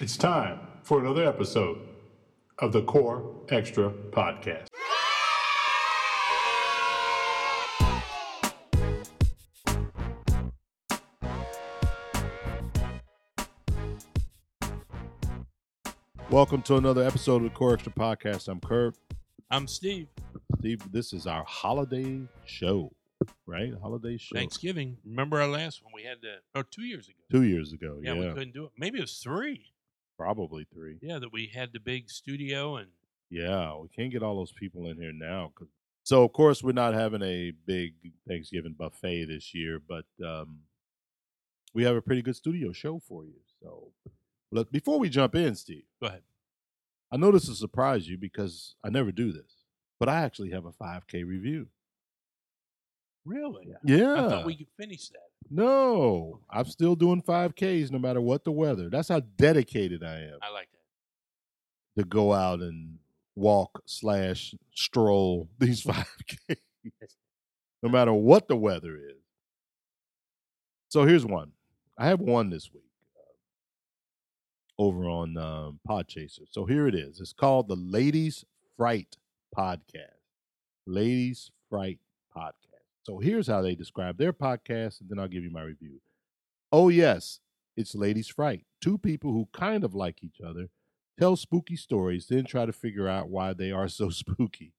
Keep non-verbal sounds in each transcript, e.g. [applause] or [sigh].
It's time for another episode of the Core Extra Podcast. Welcome to another episode of the Core Extra Podcast. I'm Kurt. I'm Steve. Steve, this is our holiday show, right? Holiday show. Thanksgiving. Remember our last one? We had to, oh, two years ago. Two years ago, Yeah, yeah. we couldn't do it. Maybe it was three. Probably three. Yeah, that we had the big studio and Yeah, we can't get all those people in here now. 'cause- so, of course, we're not having a big Thanksgiving buffet this year, but um, we have a pretty good studio show for you. So, look, before we jump in, Steve, go ahead. I know this will surprise you because I never do this, but I actually have a 5K review. Really? Yeah. I thought we could finish that. No, I'm still doing 5Ks no matter what the weather. That's how dedicated I am I like that. to go out and walk slash stroll [laughs] these 5Ks, no matter what the weather is. So here's one. I have one this week uh, over on um, Podchaser. So here it is. It's called the Ladies Fright Podcast. Ladies Fright Podcast. So here's how they describe their podcast, and then I'll give you my review. Oh, yes, it's Ladies Fright. Two people who kind of like each other tell spooky stories, then try to figure out why they are so [laughs] spooky.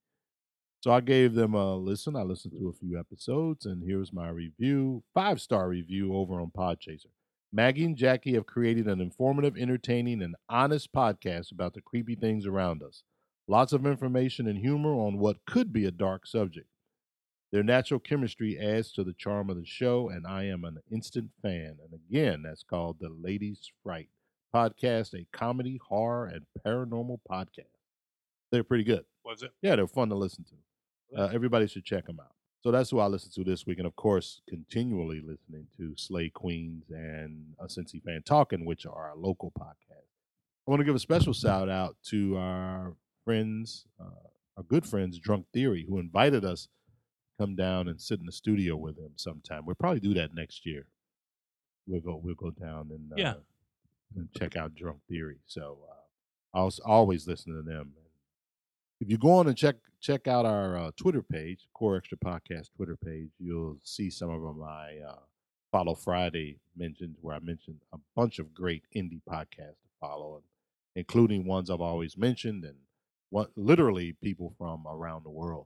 So I gave them a listen. I listened to a few episodes, and here's my review five star review over on Podchaser. Maggie and Jackie have created an informative, entertaining, and honest podcast about the creepy things around us. Lots of information and humor on what could be a dark subject. Their natural chemistry adds to the charm of the show, and I am an instant fan. And again, that's called The Ladies Fright Podcast, a comedy, horror, and paranormal podcast. They're pretty good. Was it? Yeah, they're fun to listen to. Uh, everybody should check them out. So that's who I listen to this week, and of course, continually listening to Slay Queens and a Cincy Fan Talking, which are our local podcast. I want to give a special shout out to our friends, uh, our good friends, Drunk Theory, who invited us come down and sit in the studio with them sometime. We'll probably do that next year. We'll go. We'll go down and uh, Yeah. and check out Drunk Theory. So uh, I'll always listen to them. If you go on and check check out our uh, Twitter page, Core Extra Podcast Twitter page, you'll see some of my uh, Follow Friday mentions where I mentioned a bunch of great indie podcasts to follow, including ones I've always mentioned and what literally people from around the world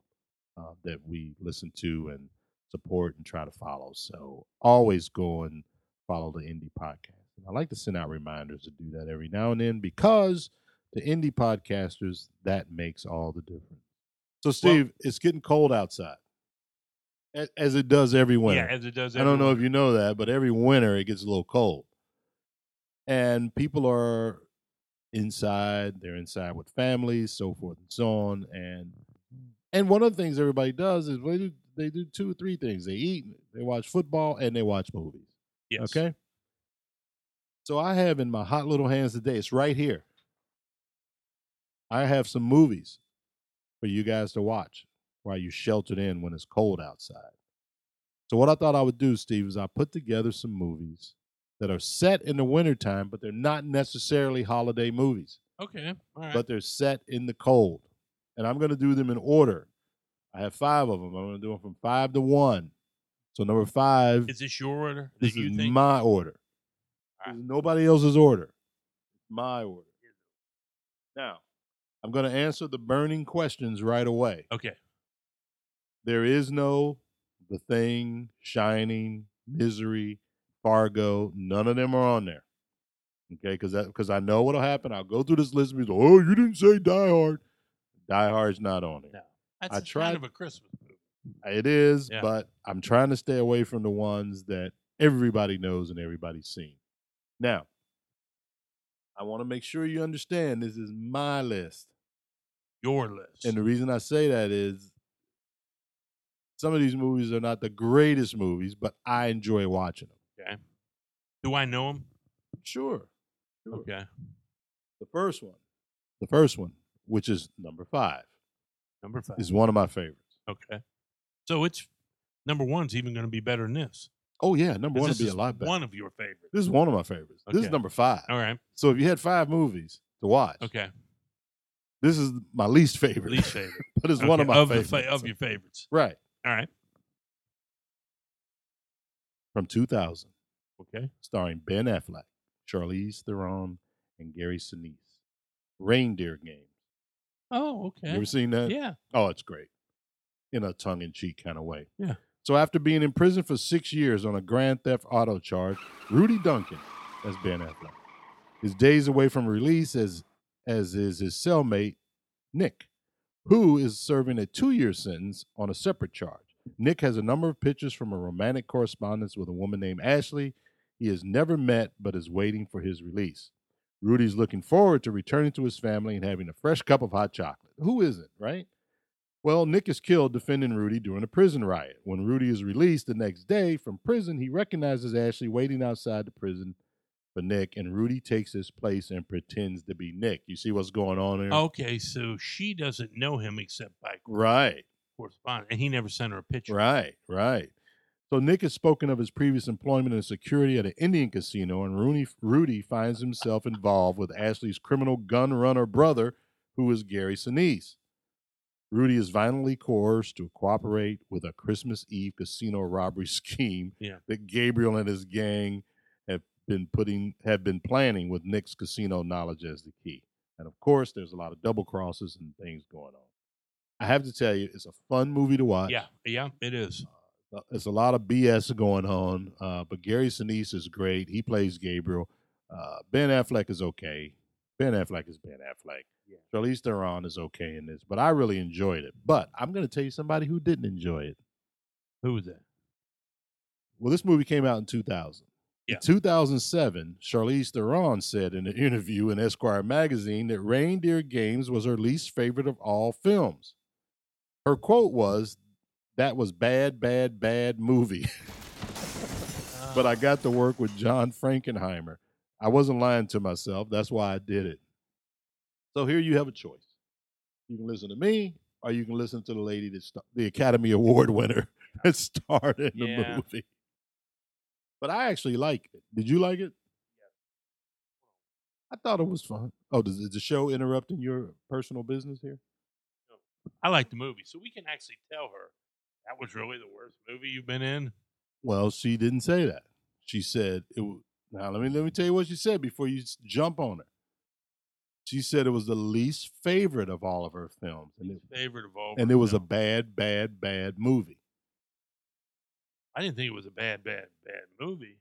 uh, that we listen to and support and try to follow. So always go and follow the indie podcast. And I like to send out reminders to do that every now and then because to indie podcasters, that makes all the difference. So, Steve, it's getting cold outside, as it does every winter. Yeah, as it does. I don't know if you know that, but every winter it gets a little cold. And people are inside, they're inside with families, so forth and so on. And and one of the things everybody does is they do they do two or three things. They eat, they watch football, and they watch movies. Yes. Okay. So I have in my hot little hands today, it's right here. I have some movies for you guys to watch while you sheltered in when it's cold outside. So what I thought I would do, Steve, is I put together some movies that are set in the wintertime, but they're not necessarily holiday movies, Okay. All right. but they're set in the cold. And I'm going to do them in order. I have five of them. I'm going to do them from five to one. So number five is this your order? this you is think? my order. All This is nobody else's order. It's my order. Now, I'm going to answer the burning questions right away. okay. There is no The Thing, Shining, Misery, Fargo. None of them are on there. Okay, because that because I know what'll happen. I'll go through this list and be like, "Oh, you didn't say Die Hard." Die Hard's not on it. No. That's I tried- kind of a Christmas movie. It is, Yeah. but I'm trying to stay away from the ones that everybody knows and everybody's seen. Now, I want to make sure you understand this is my list. Your list. And the reason I say that is some of these movies are not the greatest movies, but I enjoy watching them. okay. Do I know them? Sure. sure. Okay. The first one, the first one, which is number five, Number five. is one of my favorites. Okay. So it's number one's even going to be better than this. Oh yeah, number one would be a lot better. one of your favorites. This is one of my favorites. This is number five. All right. So if you had five movies to watch, Okay. this is my least favorite. Least favorite. [laughs] but it's one of my of favorites. fa- of your favorites. right All right. from 2000, Okay. starring Ben Affleck, Charlize Theron, and Gary Sinise. Reindeer Games. Oh, okay. You ever seen that? Yeah. Oh, it's great. In a tongue in cheek kind of way. Yeah. So after being in prison for six years on a grand theft auto charge, Rudy Duncan, that's Ben Affleck, is days away from release as as is his cellmate, Nick, who is serving a two-year sentence on a separate charge. Nick has a number of pictures from a romantic correspondence with a woman named Ashley he has never met but is waiting for his release. Rudy's looking forward to returning to his family and having a fresh cup of hot chocolate. Who isn't, right? Well, Nick is killed defending Rudy during a prison riot. When Rudy is released the next day from prison, he recognizes Ashley waiting outside the prison for Nick, and Rudy takes his place and pretends to be Nick. You see what's going on here? Okay. So she doesn't know him except by right, correspondence, and he never sent her a picture. right, right. So Nick has spoken of his previous employment in security at an Indian casino, and Rudy, Rudy finds himself involved with Ashley's criminal gun runner brother, who is Gary Sinise. Rudy is violently coerced to cooperate with a Christmas Eve casino robbery [laughs] scheme Yeah. that Gabriel and his gang have been putting have been planning with Nick's casino knowledge as the key. And of course, there's a lot of double crosses and things going on. I have to tell you, it's a fun movie to watch. Yeah. Yeah. It is. Uh, There's a lot of BS going on, uh, but Gary Sinise is great. He plays Gabriel. Uh, ben Affleck is okay. Ben Affleck is Ben Affleck. Yeah. Charlize Theron is okay in this, but I really enjoyed it. But I'm going to tell you somebody who didn't enjoy it. Who was that? Well, this movie came out in 2000. Yeah. In 2007, Charlize Theron said in an [laughs] interview in Esquire magazine that Reindeer Games was her least favorite of all films. Her quote was, "That was bad, bad, bad movie." Ah. but I got to work with John Frankenheimer. I wasn't lying to myself. That's why I did it. So here you have a choice. You can listen to me, or you can listen to the lady that's the Academy Award winner [laughs] that starred in the Yeah. movie. But I actually liked it. Did you like it? I thought it was fun. Oh, does, is the show interrupting your personal business here? I like the movie, so we can actually tell her that was really the worst movie you've been in. Well, she didn't say that. She said it. wa- Now let me let me tell you what she said before you jump on her. She said it was the least favorite of all of her films, and it, Favorite of all. and it was a bad, bad, bad movie. I didn't think it was a bad, bad, bad movie.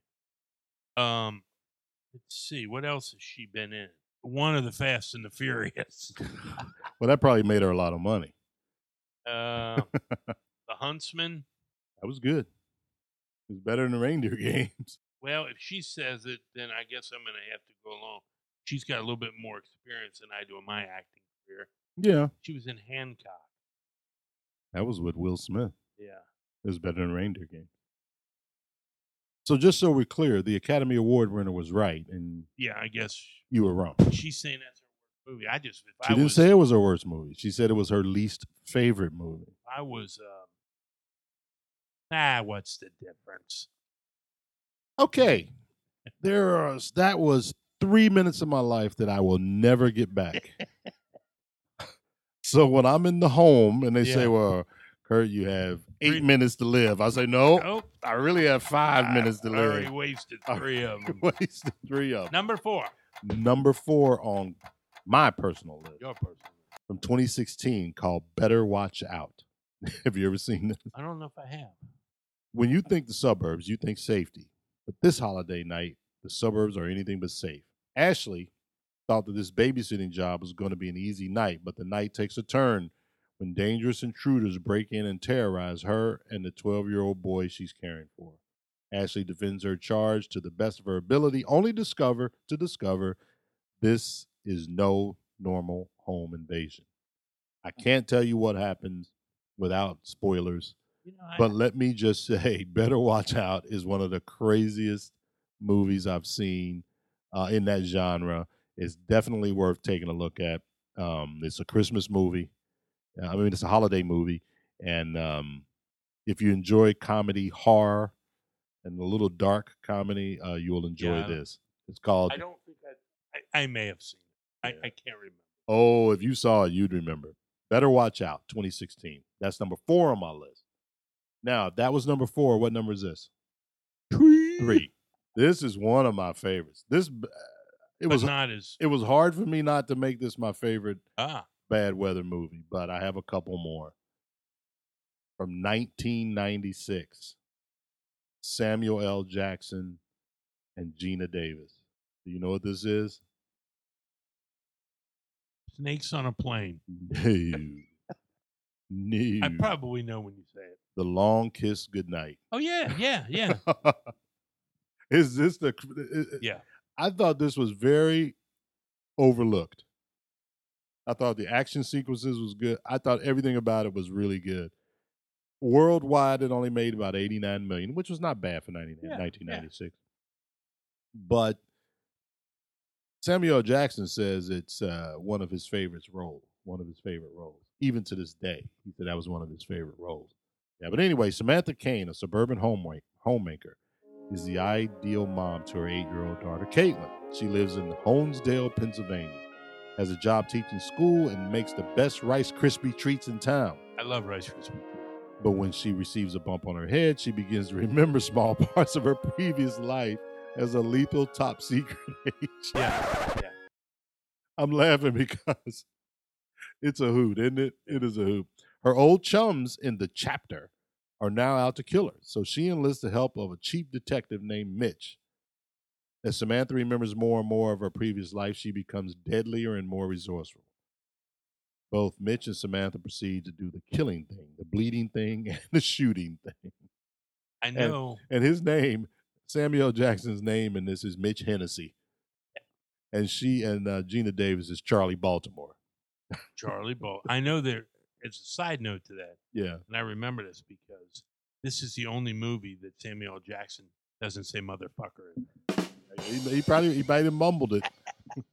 Um, let's see, what else has she been in? One of the Fast and the Furious. [laughs] Well, that probably made her a lot of money. Uh, [laughs] Huntsman. That was good. It was better than the reindeer [laughs] games. Well, if she says it, then I guess I'm gonna have to go along. She's got a little bit more experience than I do in my acting career. Yeah, She was in Hancock. that was with Will Smith. Yeah. It was better than reindeer games. So just so we're clear, the Academy Award winner was right, and Yeah, I guess you were wrong. she's saying that's her worst movie. I just She I didn't was, say it was her worst movie. She said it was her least favorite movie. I was um, ah, what's the difference? Okay, there are that was three minutes of my life that I will never get back. [laughs] so when I'm in the home and they Yeah. say, "Well, Kurt, you have eight Three- minutes to live," I say, "No, Oh, I really have five minutes to live. I already live." wasted I three of [laughs] them. Wasted three of them. Number four, Number four on my personal list your person. from 2016 called "Better Watch Out." [laughs] have you ever seen this? I don't know if I have. When you think the suburbs, you think safety. But this holiday night, the suburbs are anything but safe. Ashley thought that this babysitting job was going to be an easy night, but the night takes a turn when dangerous intruders break in and terrorize her and the 12 year old boy she's caring for. Ashley defends her charge to the best of her ability, only discover to discover this is no normal home invasion. I can't tell you what happens without spoilers. You know, I, But let me just say, [laughs] Better Watch Out is one of the craziest movies I've seen uh, in that genre. It's definitely worth taking a look at. Um, it's a Christmas movie. I mean, it's a holiday movie, and um, if you enjoy comedy, horror, and a little dark comedy, uh, you will enjoy Yeah. this. It's called. I don't think I, I, I may have seen it. I, I can't remember. Oh, if you saw it, you'd remember. Better Watch Out, 2016. That's number four on my list. Now, that was number four. What number is this? Three. This is one of my favorites. This it But was not as it was hard for me not to make this my favorite ah. bad weather movie, but I have a couple more. From 1996, Samuel L. Jackson and Geena Davis. Do you know what this is? Snakes on a plane. [laughs] No. No. [laughs] I probably know when you say it. The long kiss goodnight. Oh yeah, yeah, yeah, [laughs] is this the? i- i- yeah. I thought this was very overlooked. I thought the action sequences was good. I thought everything about it was really good. Worldwide, it only made about 89 million, which was not bad for 90, Yeah, yeah. 1996. But Samuel Jackson says it's uh, one of his favorites role, one of his favorite roles. Even to this day, he said that was one of his favorite roles. Yeah, but anyway, Samantha Kane, a suburban homema- homemaker, is the ideal mom to her eight-year-old daughter, Caitlin. She lives in Honesdale, Pennsylvania, has a job teaching school, and makes the best Rice Krispie treats in town. I love Rice Krispies. But when she receives a bump on her head, she begins to remember small [laughs] parts of her previous life as a lethal top secret [laughs] agent. Yeah, yeah. I'm laughing because it's a hoot, isn't it? It is a hoot. Her old chums in the chapter are now out to kill her, so she enlists the help of a chief detective named Mitch. As Samantha remembers more and more of her previous life, she becomes deadlier and more resourceful. Both Mitch and Samantha proceed to do the killing thing, the bleeding thing, [laughs] and the shooting thing. I know. And his name, Samuel Jackson's name and this is Mitch Hennessy. And she and uh, Geena Davis is Charlie Baltimore. Charlie Ball. I know there. It's a side note to that, Yeah. and I remember this because this is the only movie that Samuel L. Jackson doesn't say motherfucker. in. He, he probably he might have mumbled it. [laughs]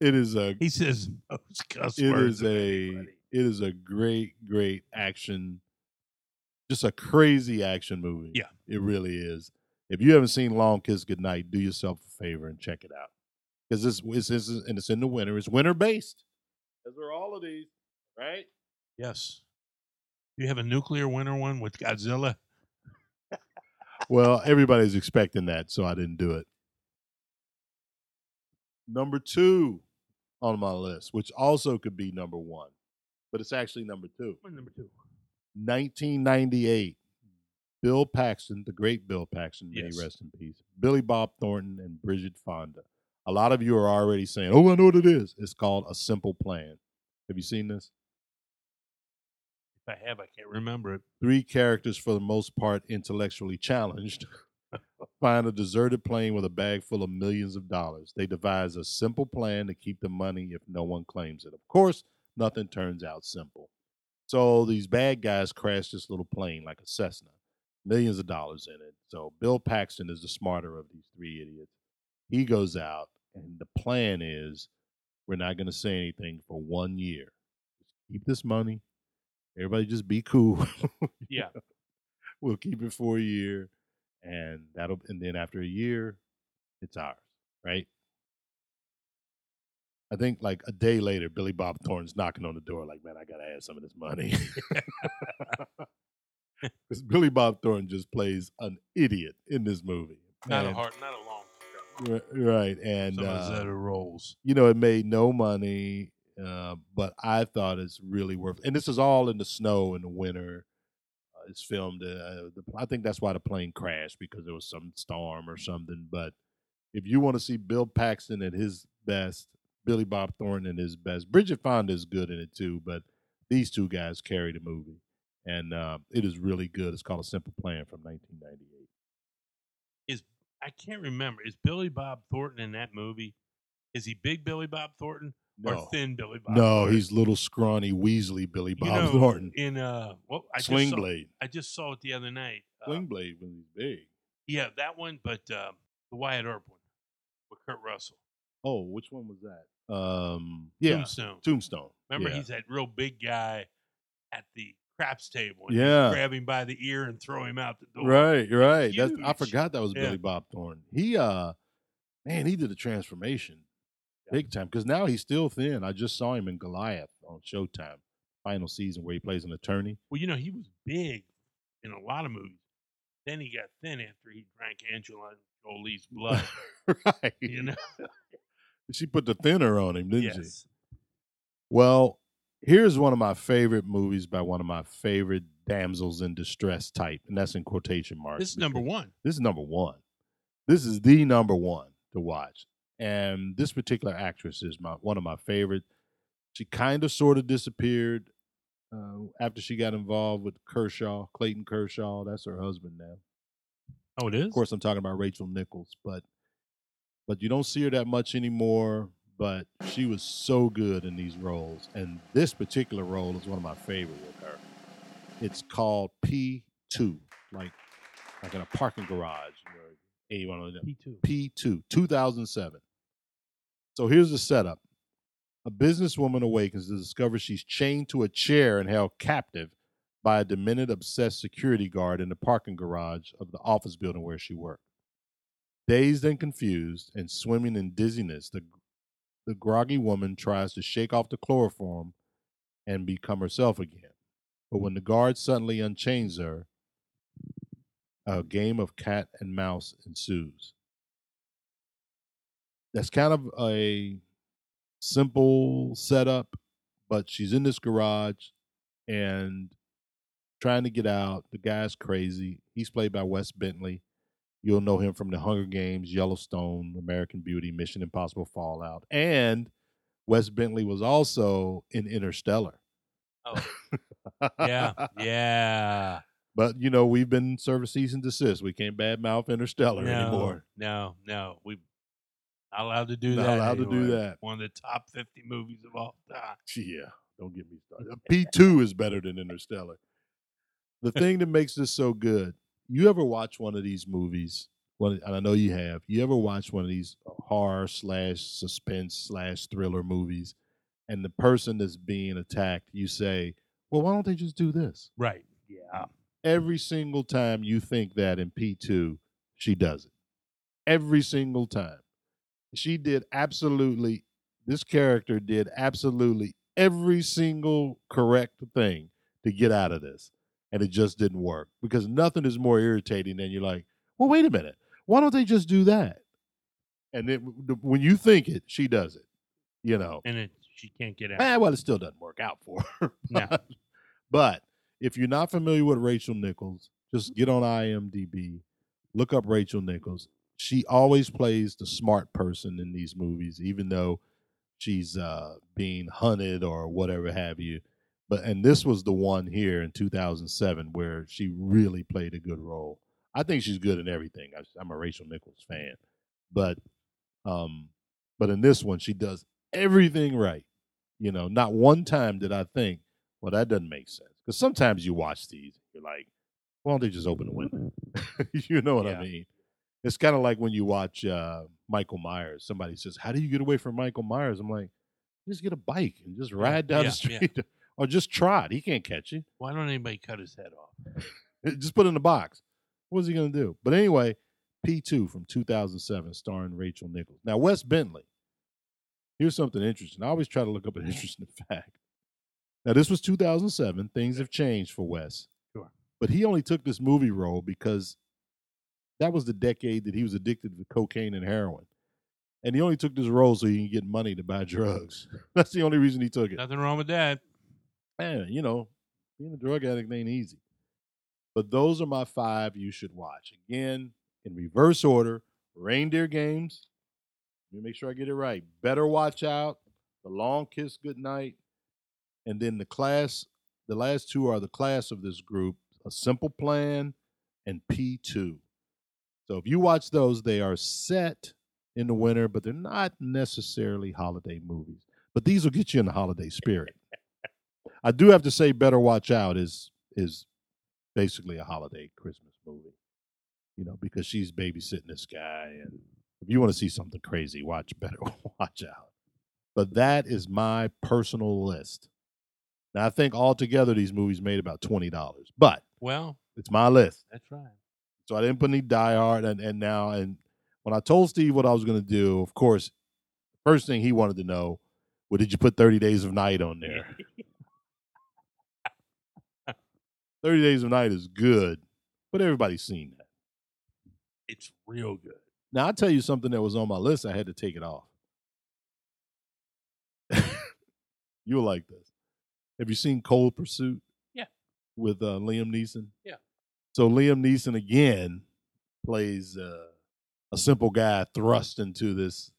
it is a He says most cuss it words is a anybody. it is a great great action just a crazy action movie Yeah. it really is if you haven't seen long kiss goodnight do yourself a favor and check it out because this it's, it's and it's in the winter it's winter based as are all of these right Yes. You have a nuclear winter one with Godzilla. well everybody's expecting that so i didn't do it number two on my list which also could be number one but it's actually number two What number two? 1998. Bill Paxton, the great Bill Paxton, may Yes. rest in peace. Billy Bob Thornton and Bridget Fonda. A lot of you are already saying, "Oh, I know what it is." It's called A Simple Plan. Have you seen this? If I have, I can't remember it. Three characters, for the most part, intellectually challenged, [laughs] find a deserted plane with a bag full of millions of dollars. They devise a simple plan to keep the money if no one claims it. Of course, nothing turns out simple. So these bad guys crash this little plane like a Cessna, millions of dollars in it. So Bill Paxton is the smarter of these three idiots. He goes out, and the plan is we're not going to say anything for one year. Just keep this money. Everybody just be cool. [laughs] Yeah. we'll keep it for a year, and that'll and then after a year, it's ours, right? I think like a day later, Billy Bob Thornton's knocking on the door, like, "Man, I gotta have some of this money." [laughs] [laughs] Because Billy Bob Thornton just plays an idiot in this movie. Not a And- hard, not a long. show. Ri- right, and uh, Zeta rolls. you know, it made no money, uh, but I thought it's really worth. And this is all in the snow in the winter. Uh, it's filmed. Uh, the, I think that's why the plane crashed because there was some storm or something. But if you want to see Bill Paxton at his best, Billy Bob Thornton at his best, Bridget Fonda is good in it too. But these two guys carry the movie, and uh, it is really good. It's called A Simple Plan from 1998. I can't remember. Is Billy Bob Thornton in that movie? Is he big Billy Bob Thornton or No, thin Billy Bob? no, Thornton? he's little scrawny Weasley Billy You Bob know, Thornton. in uh, what I just Sling saw- Blade. I just saw it the other night. Uh, Sling Blade when he's big. yeah, that one, but um, the Wyatt Earp one with Kurt Russell. Oh, which one was that? Um, yeah, Tombstone. Tombstone. Remember, yeah. he's that real big guy at the craps table. and Yeah. grab him by the ear and throw him out the door. Right, right. That's, I forgot that was Yeah. Billy Bob Thornton. He uh man, he did a transformation big time because now he's still thin. I just saw him in Goliath on Showtime, final season where he plays an attorney. Well, you know, he was big in a lot of movies. Then he got thin after he drank Angela Jolie's blood. [laughs] right. you know. [laughs] She put the thinner on him, didn't she? Well, here's one of my favorite movies by one of my favorite damsels in distress type, and that's in quotation marks. This is number one. This is number one. This is the number one to watch. And this particular actress is my one of my favorite. She kind of sort of disappeared uh, after she got involved with Kershaw, Clayton Kershaw. That's her husband now. Oh, it is. Of course, I'm talking about Rachel Nichols, but but you don't see her that much anymore. But she was so good in these roles, and this particular role is one of my favorite with her. It's called P two, like like in a parking garage. Or A one of them. Me too. P two, 2007. So here's the setup. A businesswoman awakens to discover she's chained to a chair and held captive by a demented, obsessed security guard in the parking garage of the office building where she worked. Dazed and confused and swimming in dizziness, the, the groggy woman tries to shake off the chloroform and become herself again. But when the guard suddenly unchains her, a game of cat and mouse ensues. That's kind of a simple setup, but she's in this garage and trying to get out. The guy's crazy. He's played by Wes Bentley. You'll know him from The Hunger Games, Yellowstone, American Beauty, Mission Impossible Fallout. And Wes Bentley was also in Interstellar. Oh, [laughs] yeah, yeah. But you know, we've been service cease and desist. We can't badmouth Interstellar no, anymore. No, no, we not allowed to do that. Not that. allowed to do that. One of the top fifty movies of all time. Yeah, don't get me started. [laughs] P two is better than Interstellar. The thing that makes this so good, you ever watch one of these movies? One, and I know you have. You ever watch one of these horror slash suspense slash thriller movies, and the person that's being attacked, you say, "Well, why don't they just do this?" Right. Yeah. Every single time you think that in P two, she does it. Every single time, she did absolutely. This character did absolutely every single correct thing to get out of this, and it just didn't work because nothing is more irritating than you're like, well, wait a minute, why don't they just do that? And then when you think it, she does it. You know, And it she can't get out. Eh, well, it still doesn't work out for her. [laughs] No. but, but if you're not familiar with Rachel Nichols, just get on IMDb, look up Rachel Nichols. She always plays the smart person in these movies, even though she's uh, being hunted or whatever have you. But and this was the one here in 2007 where she really played a good role. I think she's good in everything. I, I'm a Rachel Nichols fan, but um, but in this one she does everything right. You know, not one time did I think, well, that doesn't make sense. Because sometimes you watch these, you're like, why don't they just open the window? [laughs] you know what Yeah. I mean? It's kind of like when you watch uh, Michael Myers. Somebody says, "How do you get away from Michael Myers?" I'm like, just get a bike and just ride down yeah, the yeah. Or just trot. He can't catch you. Why don't anybody cut his head off? [laughs] just put it in the box. What's he gonna do? But anyway, P2 from 2007, starring Rachel Nichols. Now, Wes Bentley. Here's something interesting. I always try to look up an [laughs] interesting fact. Now, this was 2007. Things have changed for Wes. Sure. But he only took this movie role because that was the decade that he was addicted to cocaine and heroin. And he only took this role so he can get money to buy drugs. [laughs] That's the only reason he took it Nothing wrong with that. Man, you know, being a drug addict ain't easy. But those are my five you should watch. Again, in reverse order Reindeer Games. Let me make sure I get it right. Better Watch Out, The Long Kiss Goodnight, and then the class. The last two are the class of this group A Simple Plan and P2. So if you watch those, they are set in the winter, but they're not necessarily holiday movies. But these will get you in the holiday spirit. I do have to say, Better Watch Out is is basically a holiday Christmas movie. You know, because she's babysitting this guy, and if you want to see something crazy, watch Better [laughs] Watch Out. But that is my personal list. Now I think altogether these movies made about twenty dollars, but Well, it's my list, that's right. so I didn't put any Die Hard. And and now and when I told Steve what I was going to do, of course, first thing he wanted to know, well, did you put Thirty Days of Night on there? Thirty Days of Night is good, but everybody's seen that. It's real good. Now I'll tell you something that was on my list. I had to take it off. [laughs] You'll like this. Have you seen Cold Pursuit? Yeah. With uh, Liam Neeson. Yeah. So Liam Neeson again plays uh, a simple guy thrust into this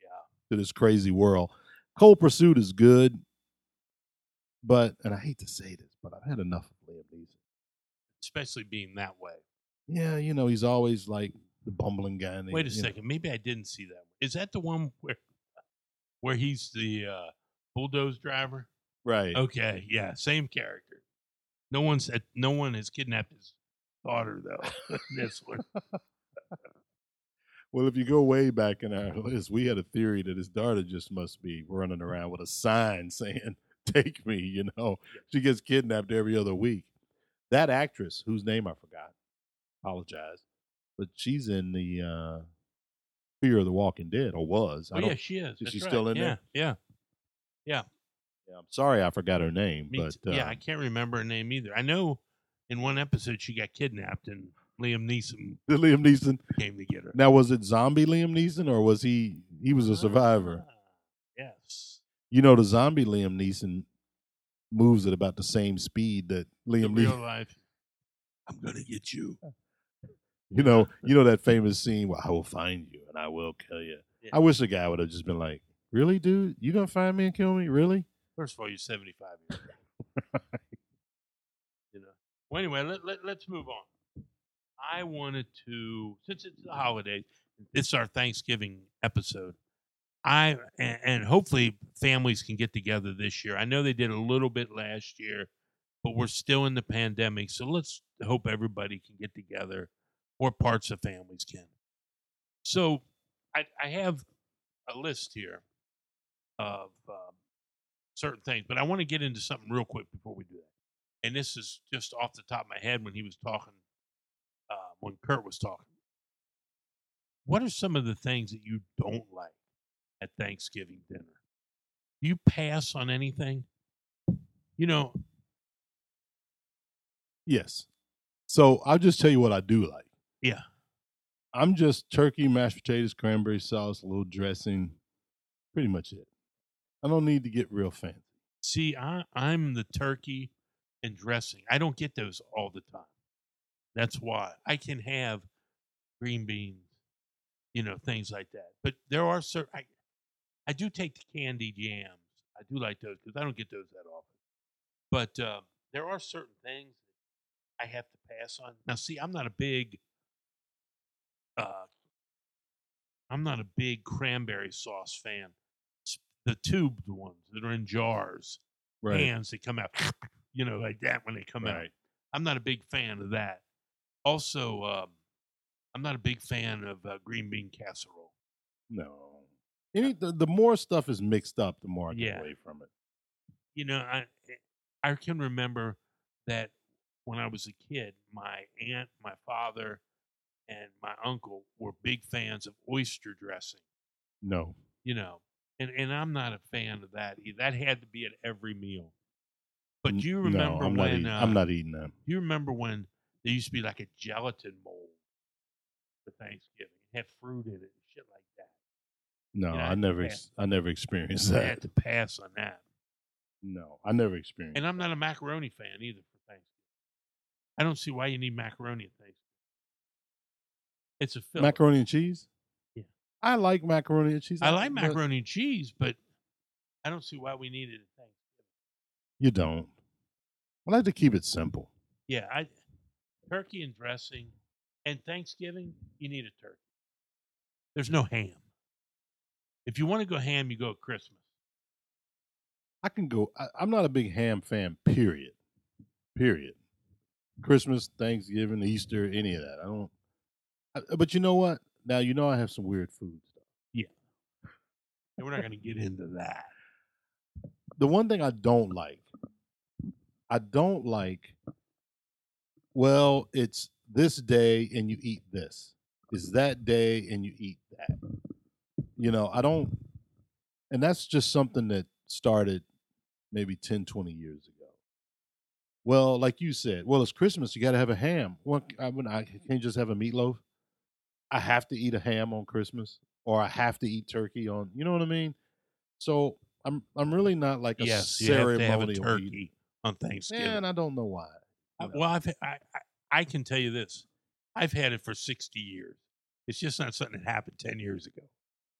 Yeah. to this crazy world. Cold Pursuit is good, but and I hate to say this, but I've had enough of Liam Neeson. Especially being that way. Yeah, you know he's always like the bumbling guy. Wait a you know- second. Maybe I didn't see that. one. Is that the one where where he's the uh, bulldoze driver? right? Okay, yeah, same character. No one said no one has kidnapped his daughter though. [laughs] this one. Well, if you go way back in our [laughs] list, we had a theory that his daughter just must be running around with a sign saying, [laughs] Take me, you know. She gets kidnapped every other week. That actress, whose name I forgot, apologize, but she's in the uh, Fear of the Walking Dead, or was. Oh yeah, she is. is That's she right. still in yeah, there? Yeah, yeah, Yeah. I'm sorry I forgot her name, Me but yeah. uh, I can't remember her name either. I know in one episode she got kidnapped and Liam Neeson [laughs] Liam Neeson. came to get her. Now, was it zombie Liam Neeson, or was he? He was a survivor. Ah, yes. You know, the zombie Liam Neeson moves at about the same speed that The Liam real Neeson. life. [laughs] I'm gonna get you. You know, [laughs] you know that famous scene where I will find you and I will kill you. Yeah. I wish a guy would have just been like, "Really, dude? You gonna find me and kill me? Really?" First of all, you're 75 years old. you know. Well, anyway, let, let, let's move on. I wanted to, since it's the holidays, it's our Thanksgiving episode. I and, hopefully families can get together this year. I know they did a little bit last year, but we're still in the pandemic, so let's hope everybody can get together, or parts of families can. So, I, I have a list here of um, certain things, but I want to get into something real quick before we do that. And this is just off the top of my head when he was talking, uh, when Kurt was talking. What are some of the things that you don't like at Thanksgiving dinner? Do you pass on anything? You know, Yes. So I'll just tell you what I do like. yeah, I'm just turkey, mashed potatoes, cranberry sauce, a little dressing, pretty much it. I don't need to get real fancy. see, I, I'm the turkey and dressing. I don't get those all the time. That's why I can have green beans, you know, things like that. But there are certain, I, I do take the candy jams. I do like those because I don't get those that often. But uh, there are certain things that I have to pass on. Now, see, I'm not a big, uh, I'm not a big cranberry sauce fan. S- The tubed ones that are in jars, cans that come out, [laughs] you know, like that when they come out. I'm not a big fan of that. Also, um, I'm not a big fan of uh, green bean casserole. No. Any the, the more stuff is mixed up, the more I get Yeah. away from it. You know, I I can remember that when I was a kid, my aunt, my father, and my uncle were big fans of oyster dressing. No. You know, and and I'm not a fan of that. either. That had to be at every meal. But you no, remember I'm not when eating, uh, I'm not eating them. Do you remember when there used to be like a gelatin mold for Thanksgiving? It had fruit in it and shit like that. No, you know, I I never I never experienced [laughs] that. I had to pass on that. No, I never experienced. And I'm not a macaroni fan either for Thanksgiving. I don't see why you need macaroni at Thanksgiving. It's a filler. macaroni and cheese. Yeah. I like macaroni and cheese. I like but macaroni and cheese, but I don't see why we need it at Thanksgiving. You don't. I like to keep it simple. Yeah, I turkey and dressing, and Thanksgiving you need a turkey. There's no ham. If you want to go ham, you go at Christmas. I can go. I, I'm not a big ham fan. Period. Period. Christmas, Thanksgiving, Easter, any of that. I don't. I, uh, but you know what? Now you know I have some weird food stuff. Yeah. And we're not going to get into that. The one thing I don't like I don't like. Well, it's this day and you eat this. It's that day and you eat that. You know, I don't, and that's just something that started maybe 10, 20 years ago. Well, like you said, well, it's Christmas. You got to have a ham. Well, I mean, I can't just have a meatloaf. I have to eat a ham on Christmas, or I have to eat turkey on. You know what I mean? So I'm I'm really not like a yes, you have to have a ceremonial turkey eater. on Thanksgiving. Man, I don't know why. You uh, know. well, I've, I, I I can tell you this: I've had it for sixty years. It's just not something that happened ten years ago.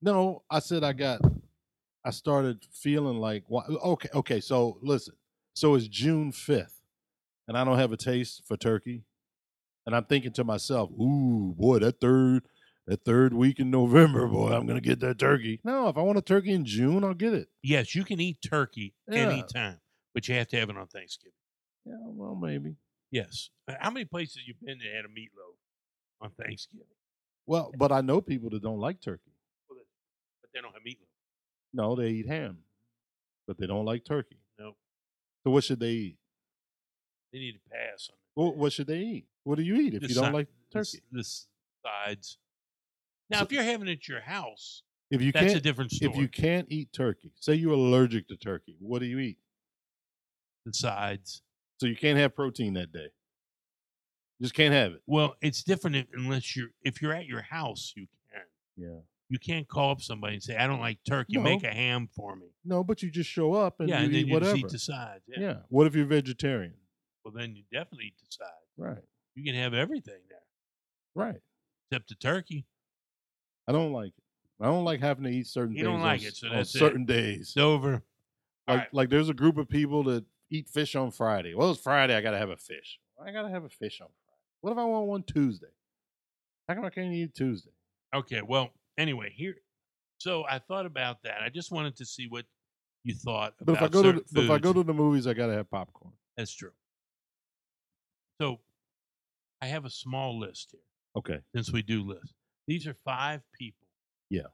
No, I said I got. I started feeling like why- okay, okay. So listen, so it's June fifth, and I don't have a taste for turkey, and I'm thinking to myself, "Ooh, boy, that third, that third week in November, [laughs] boy, I'm gonna get that turkey." No, if I want a turkey in June, I'll get it. Yes, you can eat turkey Yeah. anytime, but you have to have it on Thanksgiving. Yeah, well, maybe. Yes. Uh, How many places you been that had a meatloaf on Thanksgiving? Well, but I know people that don't like turkey. Well, that- But they don't have meatloaf. No, they eat ham, but they don't like turkey. Nope. So what should they eat? They need to pass on Well, what should they eat? What do you eat if you don't si- like turkey? The sides. Now, So- if you're having it at your house, If you that's can't, a different story. if you can't eat turkey, say you're allergic to turkey, what do you eat? the sides. So you can't have protein that day. You just can't have it. Well, it's different if, unless you're if you're at your house, you can. Yeah. You can't call up somebody and say, "I don't like turkey. Make a ham for me." No, but you just show up and yeah, you and then eat you whatever. just eat the sides. Yeah. yeah. What if you're vegetarian? Well, then you definitely eat the sides. Right. You can have everything there Right. except the turkey. I don't like it. I don't like having to eat certain You things don't like on, it, so that's it. certain days. It's over. Like right. like there's a group of people that eat fish on Friday. Well, it's Friday. I gotta have a fish. I gotta have a fish on Friday. What if I want one Tuesday? How come I can't eat Tuesday? Okay. Well, anyway, here. So I thought about that. I just wanted to see what you thought But if I go to but if I go to the movies, I gotta have popcorn. That's true. So I have a small list here Okay. since we do list, These are five people. Yeah.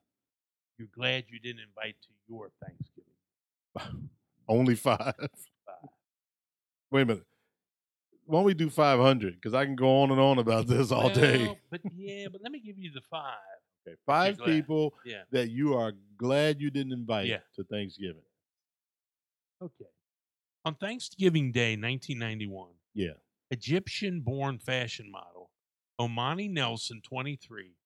You're glad you didn't invite to your Thanksgiving. [laughs] Only five. five. Wait a minute. Why don't we do five hundred? Because I can go on and on about this all day. But yeah, but let me give you the five. Okay. Five people Yeah. that you are glad you didn't invite Yeah. to Thanksgiving. Okay. On Thanksgiving Day, 1991, Yeah. Egyptian born fashion model Omani Nelson, 23,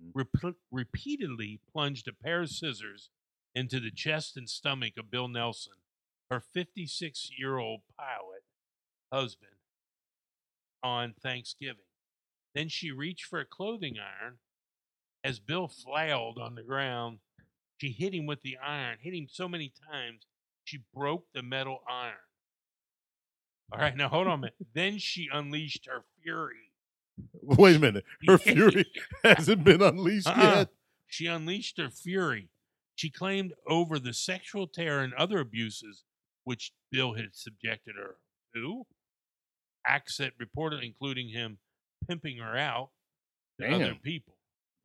Mhm. rep- repeatedly plunged a pair of scissors into the chest and stomach of Bill Nelson, her 56 year old pilot husband, on Thanksgiving. Then she reached for a clothing iron. As Bill flailed on the ground, she hit him with the iron, hit him so many times, she broke the metal iron. All right, now hold on a minute. [laughs] then she unleashed her fury. Wait a minute. [laughs] Her fury [laughs] hasn't been unleashed Uh-uh. yet. She unleashed her fury. She claimed over the sexual terror and other abuses which Bill had subjected her to. Acts that reported including him pimping her out to other people.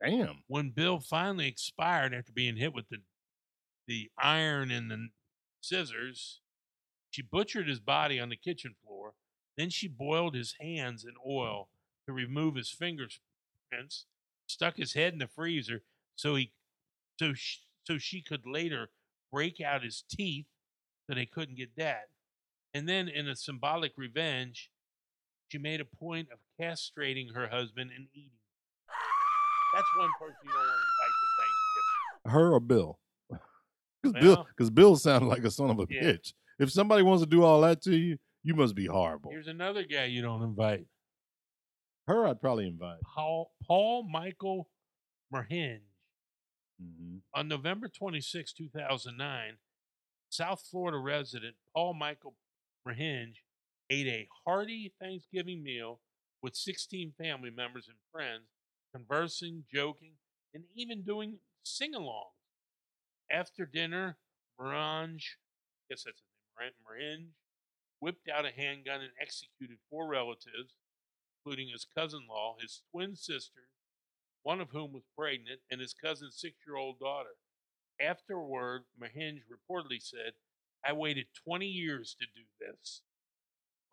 Damn. When Bill finally expired after being hit with the the iron and the scissors, she butchered his body on the kitchen floor. Then she boiled his hands in oil to remove his fingerprints, stuck his head in the freezer so he so she, so she could later break out his teeth so they couldn't get that. And then in a symbolic revenge, she made a point of castrating her husband and eating. That's one person you don't want to invite to Thanksgiving. Her or Bill? [laughs] Because Bill, because Bill sounded like a son of a Yeah. bitch. If somebody wants to do all that to you, you must be horrible. Here's another guy you don't invite. Her, I'd probably invite. Paul Paul Michael Merhige. Mm-hmm. On November 26, 2009, South Florida resident Paul Michael Merhige ate a hearty Thanksgiving meal with 16 family members and friends, conversing, joking, and even doing sing alongs. After dinner, Morange, guess that's his name, right? Whipped out a handgun and executed four relatives, including his cousin in law, his twin sisters, one of whom was pregnant, and his cousin's six year old daughter. Afterward, Mahinj reportedly said, I waited 20 years to do this.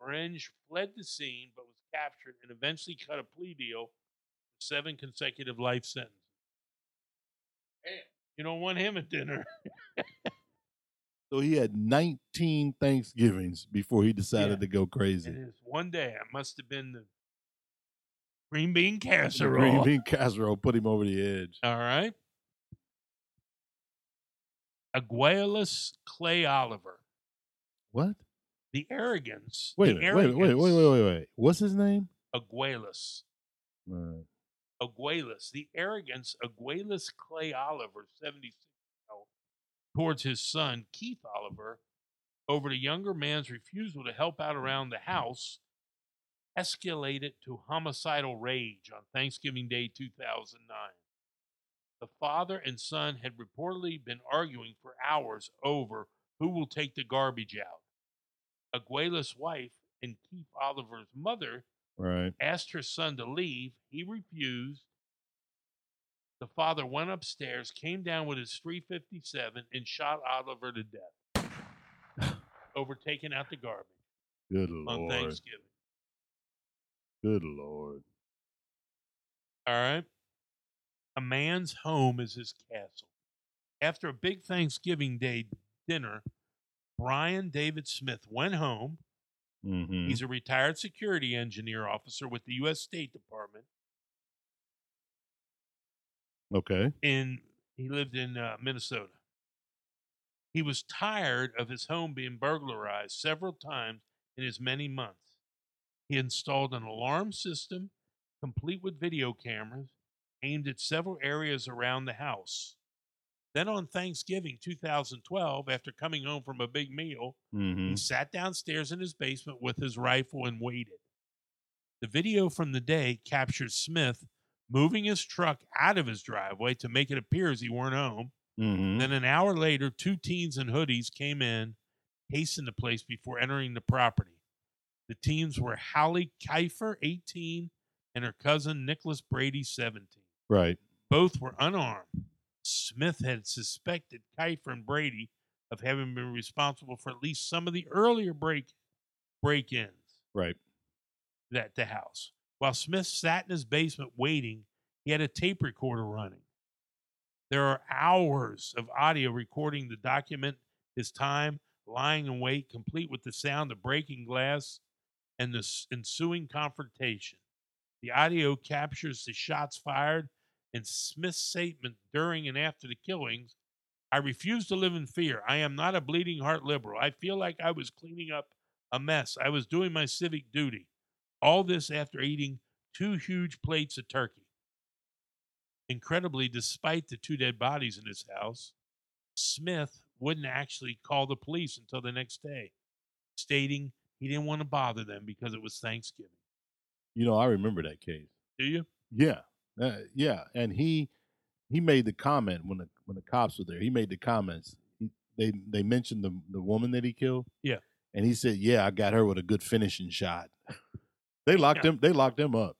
Orange fled the scene but was captured and eventually cut a plea deal seven consecutive life sentences. You don't want him at dinner. So he had 19 Thanksgivings before he decided Yeah. to go crazy. it's one day. It must have been the green bean The casserole. green bean casserole put him over the edge. All right. Aguilus Clay Oliver. What? The arrogance. Wait the minute. Wait, wait, wait, wait, wait, wait. What's his name? Aguilus. Uh, Aguilus. The arrogance Aguilus Clay Oliver, 76 towards his son, Keith Oliver, over the younger man's refusal to help out around the house escalated to homicidal rage on Thanksgiving Day 2009. The father and son had reportedly been arguing for hours over who will take the garbage out. Aguilus' wife and Keith Oliver's mother right. asked her son to leave. He refused. The father went upstairs, came down with his 357, and shot Oliver to death over taking out the garbage Good on lord. On Thanksgiving. Good lord. All right. A man's home is his castle. After a big Thanksgiving Day dinner, Brian David Smith went home. Mm-hmm. He's a retired security engineer officer with the U.S. State Department. Okay. And he lived in uh, Minnesota. He was tired of his home being burglarized several times in his many months. He installed an alarm system complete with video cameras aimed at several areas around the house. Then on Thanksgiving 2012, after coming home from a big meal, Mm-hmm. he sat downstairs in his basement with his rifle and waited. The video from the day captures Smith moving his truck out of his driveway to make it appear as he weren't home. Mm-hmm. Then an hour later, two teens in hoodies came in, hastened the place before entering the property. The teens were Holly Kifer, 18, and her cousin Nicholas Brady, 17. Right. Both were unarmed. Smith had suspected Kifer and Brady of having been responsible for at least some of the earlier break break-ins Right. at the house. While Smith sat in his basement waiting, he had a tape recorder running. There are hours of audio recording to document his time lying in wait, complete with the sound of breaking glass and the ensuing confrontation. The audio captures the shots fired and Smith's statement during and after the killings. I refuse to live in fear. I am not a bleeding heart liberal. I feel like I was cleaning up a mess. I was doing my civic duty. All this after eating two huge plates of turkey. Incredibly, despite the two dead bodies in his house, Smith wouldn't actually call the police until the next day, stating he didn't want to bother them because it was Thanksgiving. You know, I remember that case. Do you? Yeah. Uh, yeah. And he he made the comment when the when the cops were there. He made the comments. He, they they mentioned the the woman that he killed. Yeah. And he said, "Yeah, I got her with a good finishing shot." [laughs] they locked Yeah. him. They locked him up.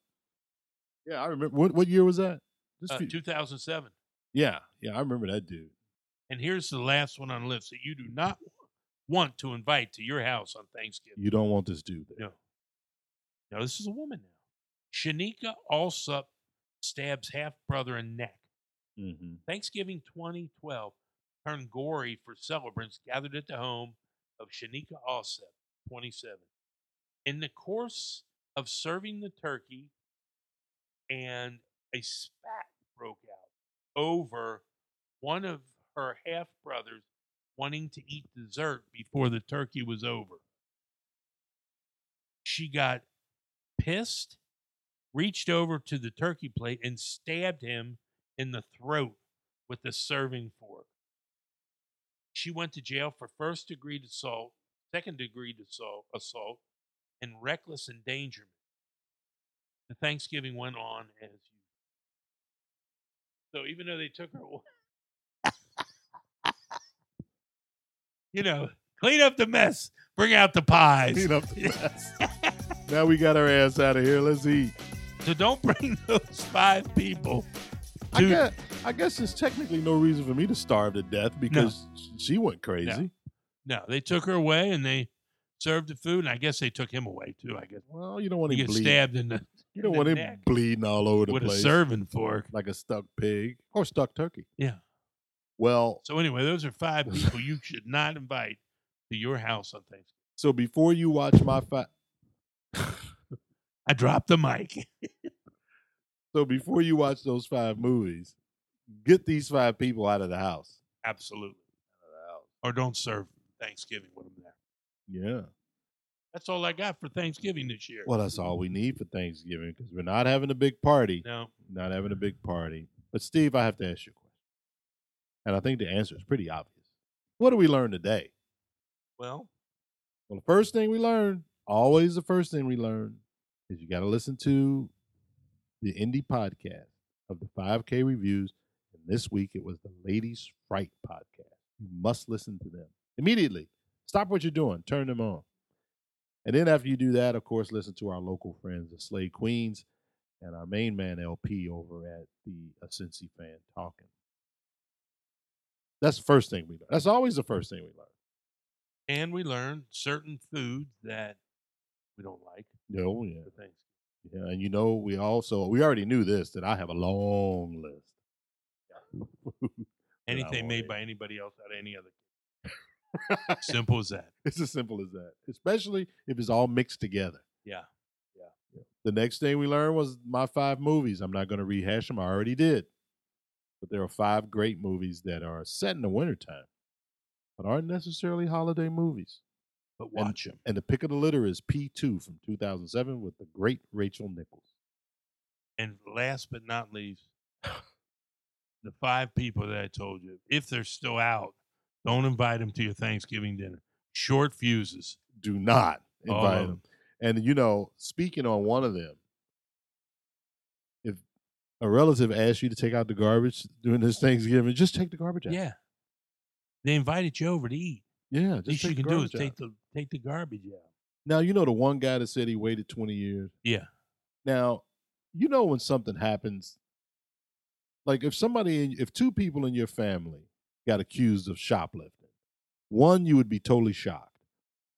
Yeah, I remember. What what year was that? Uh, few- 2007. yeah, yeah, I remember that dude. And here's the last one on the list that you do not want to invite to your house on Thanksgiving. You don't want this dude there. No. Now, this is a woman now. Shanika Alsup stabs half brother in neck. Mm-hmm. Thanksgiving 2012 turned gory for celebrants gathered at the home of Shanika Alsup, 27. In the course of serving the turkey, and a spat broke out over one of her half brothers wanting to eat dessert before the turkey was over. She got pissed, reached over to the turkey plate, and stabbed him in the throat with the serving fork. She went to jail for first degree assault, second degree assault, assault, and reckless endangerment. The Thanksgiving went on as usual. So even though they took her, away- you know, clean up the mess, bring out the pies. Clean up the mess. now we got our ass out of here. Let's eat. So don't bring [laughs] those five people I to guess, I guess there's technically no reason for me to starve to death because she went crazy. No, they took her away and they served the food, and I guess they took him away too. I guess Well, you don't want he him gets bleeding. stabbed in the You don't in want the him neck bleeding all over the with place a serving fork. like a stuck pig or stuck turkey. Yeah. Well, So anyway, those are five people you should not invite to your house on Thanksgiving. so before you watch my five, [laughs] I dropped the mic. [laughs] so before you watch those five movies, get these five people out of the house. Absolutely. Or don't serve Thanksgiving with them there. Yeah. That's all I got for Thanksgiving this year. Well, that's all we need for Thanksgiving because we're not having a big party. No. Not having a big party. But Steve, I have to ask you a question. And I think the answer is pretty obvious. What do we learn today? Well, Well, the first thing we learn, always the first thing we learn, is you got to listen to the indie podcast of the 5K reviews. And this week it was the Ladies Fright podcast. You must listen to them immediately. Stop what you're doing, turn them on. And then after you do that, of course, listen to our local friends, the Slay Queens, and our main man LP over at the Asensi Fan Talking. That's the first thing we learn. That's always the first thing we learn. and we learn certain foods that we don't like Oh, yeah. for Thanksgiving. Yeah, and you know, we also we already knew this that I have a long list. [laughs] Anything made by anybody else out of any other. [laughs] Simple as that. it's as simple as that. Especially if it's all mixed together. Yeah. The next thing we learned was my five movies. I'm not going to rehash them. I already did. But there are five great movies that are set in the wintertime, but aren't necessarily holiday movies. But watch him. And the pick of the litter is P2 from 2007 with the great Rachel Nichols. And last but not least, [sighs] the five people that I told you, if they're still out, don't invite them to your Thanksgiving dinner. Short fuses. Do not invite oh. of them. And you know, speaking on one of them, if a relative asks you to take out the garbage during this Thanksgiving, just take the garbage out. Yeah. They invited you over to eat. yeah. Just Least you can do is out. take the take the garbage out. Now you know the one guy that said he waited twenty years. Yeah. Now, you know when something happens, like if somebody, if two people in your family got accused of shoplifting, one you would be totally shocked.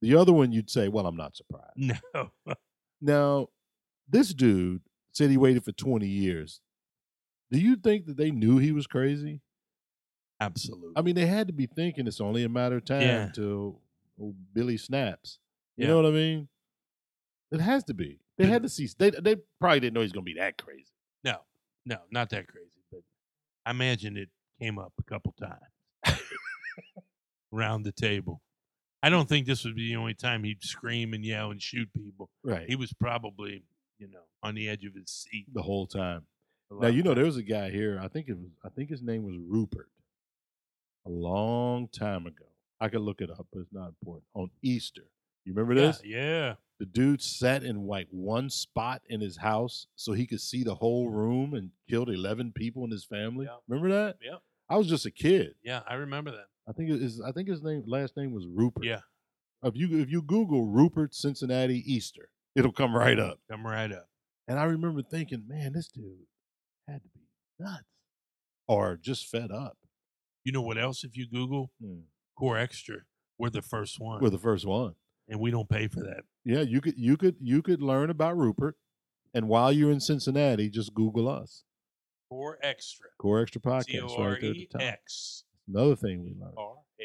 The other one you'd say, "Well, I'm not surprised." [laughs] No. Now, this dude said he waited for 20 years. Do you think that they knew he was crazy? Absolutely. I mean, they had to be thinking it's only a matter of time Yeah. till old Billy snaps. You Yeah. know what I mean? It has to be. They had to see. They they probably didn't know he's going to be that crazy. no, no, not that crazy. But I imagine it came up a couple times [laughs] around the table. I don't think this would be the only time he'd scream and yell and shoot people. Right. He was probably, you know, on the edge of his seat. the whole time. Now you know there was a guy here. I think it was. I think his name was Ruppert. A long time ago. I could look it up, but it's not important. On Easter, you remember yeah, this? yeah. The dude sat in like one spot in his house so he could see the whole room and killed eleven people in his family. Yeah. Remember that? Yeah. I was just a kid. Yeah, I remember that. I think it is. I think his name, last name was Ruppert. Yeah, If you if you Google Ruppert Cincinnati Easter, it'll come right up. come right up. And I remember thinking, man, this dude had to be nuts or just fed up. You know what else? If you Google Hmm. Core Extra, we're the first one, We're the first one. and we don't pay for that. Yeah, you could you could you could learn about Ruppert, and while you're in Cincinnati, just Google us. Core Extra. Core Extra Podcast O R right there at E the top. X Another thing we learned. R A.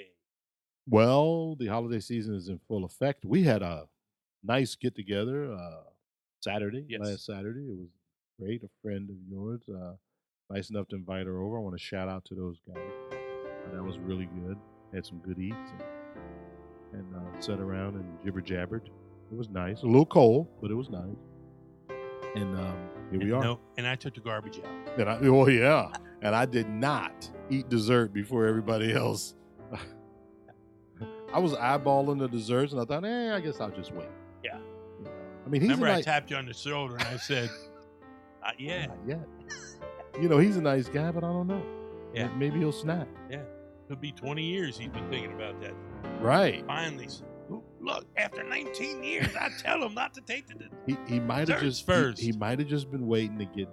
Well, the holiday season is in full effect. We had a nice get together uh, Saturday, Yes. last Saturday. It was great. A friend of yours, uh, nice enough to invite her over. I want to shout out to those guys. That was really good. Had some good eats and, and uh, sat around and jibber jabbered. It was nice. A little cold, but it was nice. And um, here we are. No, and I took the garbage out. And I, oh yeah, and I did not eat dessert before everybody else. [laughs] I was eyeballing the desserts, and I thought, eh, I guess I'll just wait. Yeah. I mean, he's Remember, a I nice, tapped you on the shoulder and I said, [laughs] Not yet. not yet. You know, he's a nice guy, but I don't know. Yeah. maybe he'll snap. Could be 20 years he's been thinking about that. Right. Finally, look, after 19 years, I tell him not to take the. He he might have just first. He, he might have just been waiting to get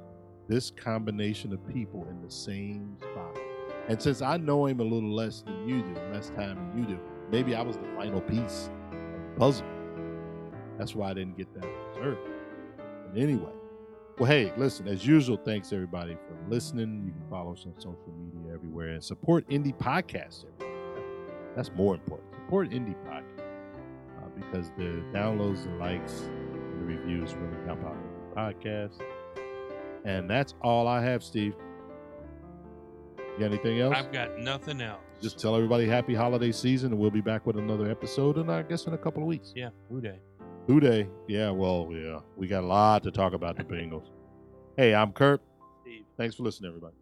this combination of people in the same spot. And since I know him a little less than you do, less time than you do, maybe I was the final piece of the puzzle. That's why I didn't get that reserved. But anyway, well, hey, listen, as usual, thanks everybody for listening. You can follow us on social media everywhere and support indie podcasts everywhere. That's more important. Support indie podcasts uh, because the downloads, the likes, and the reviews really help out the podcast. And that's all I have, Steve. You got anything else? I've got nothing else. Just tell everybody happy holiday season, and we'll be back with another episode, and I guess in a couple of weeks. yeah, who day? Who day? Yeah, well, yeah, we got a lot to talk about the Bengals. Hey, I'm Kurt. Steve. Thanks for listening, everybody.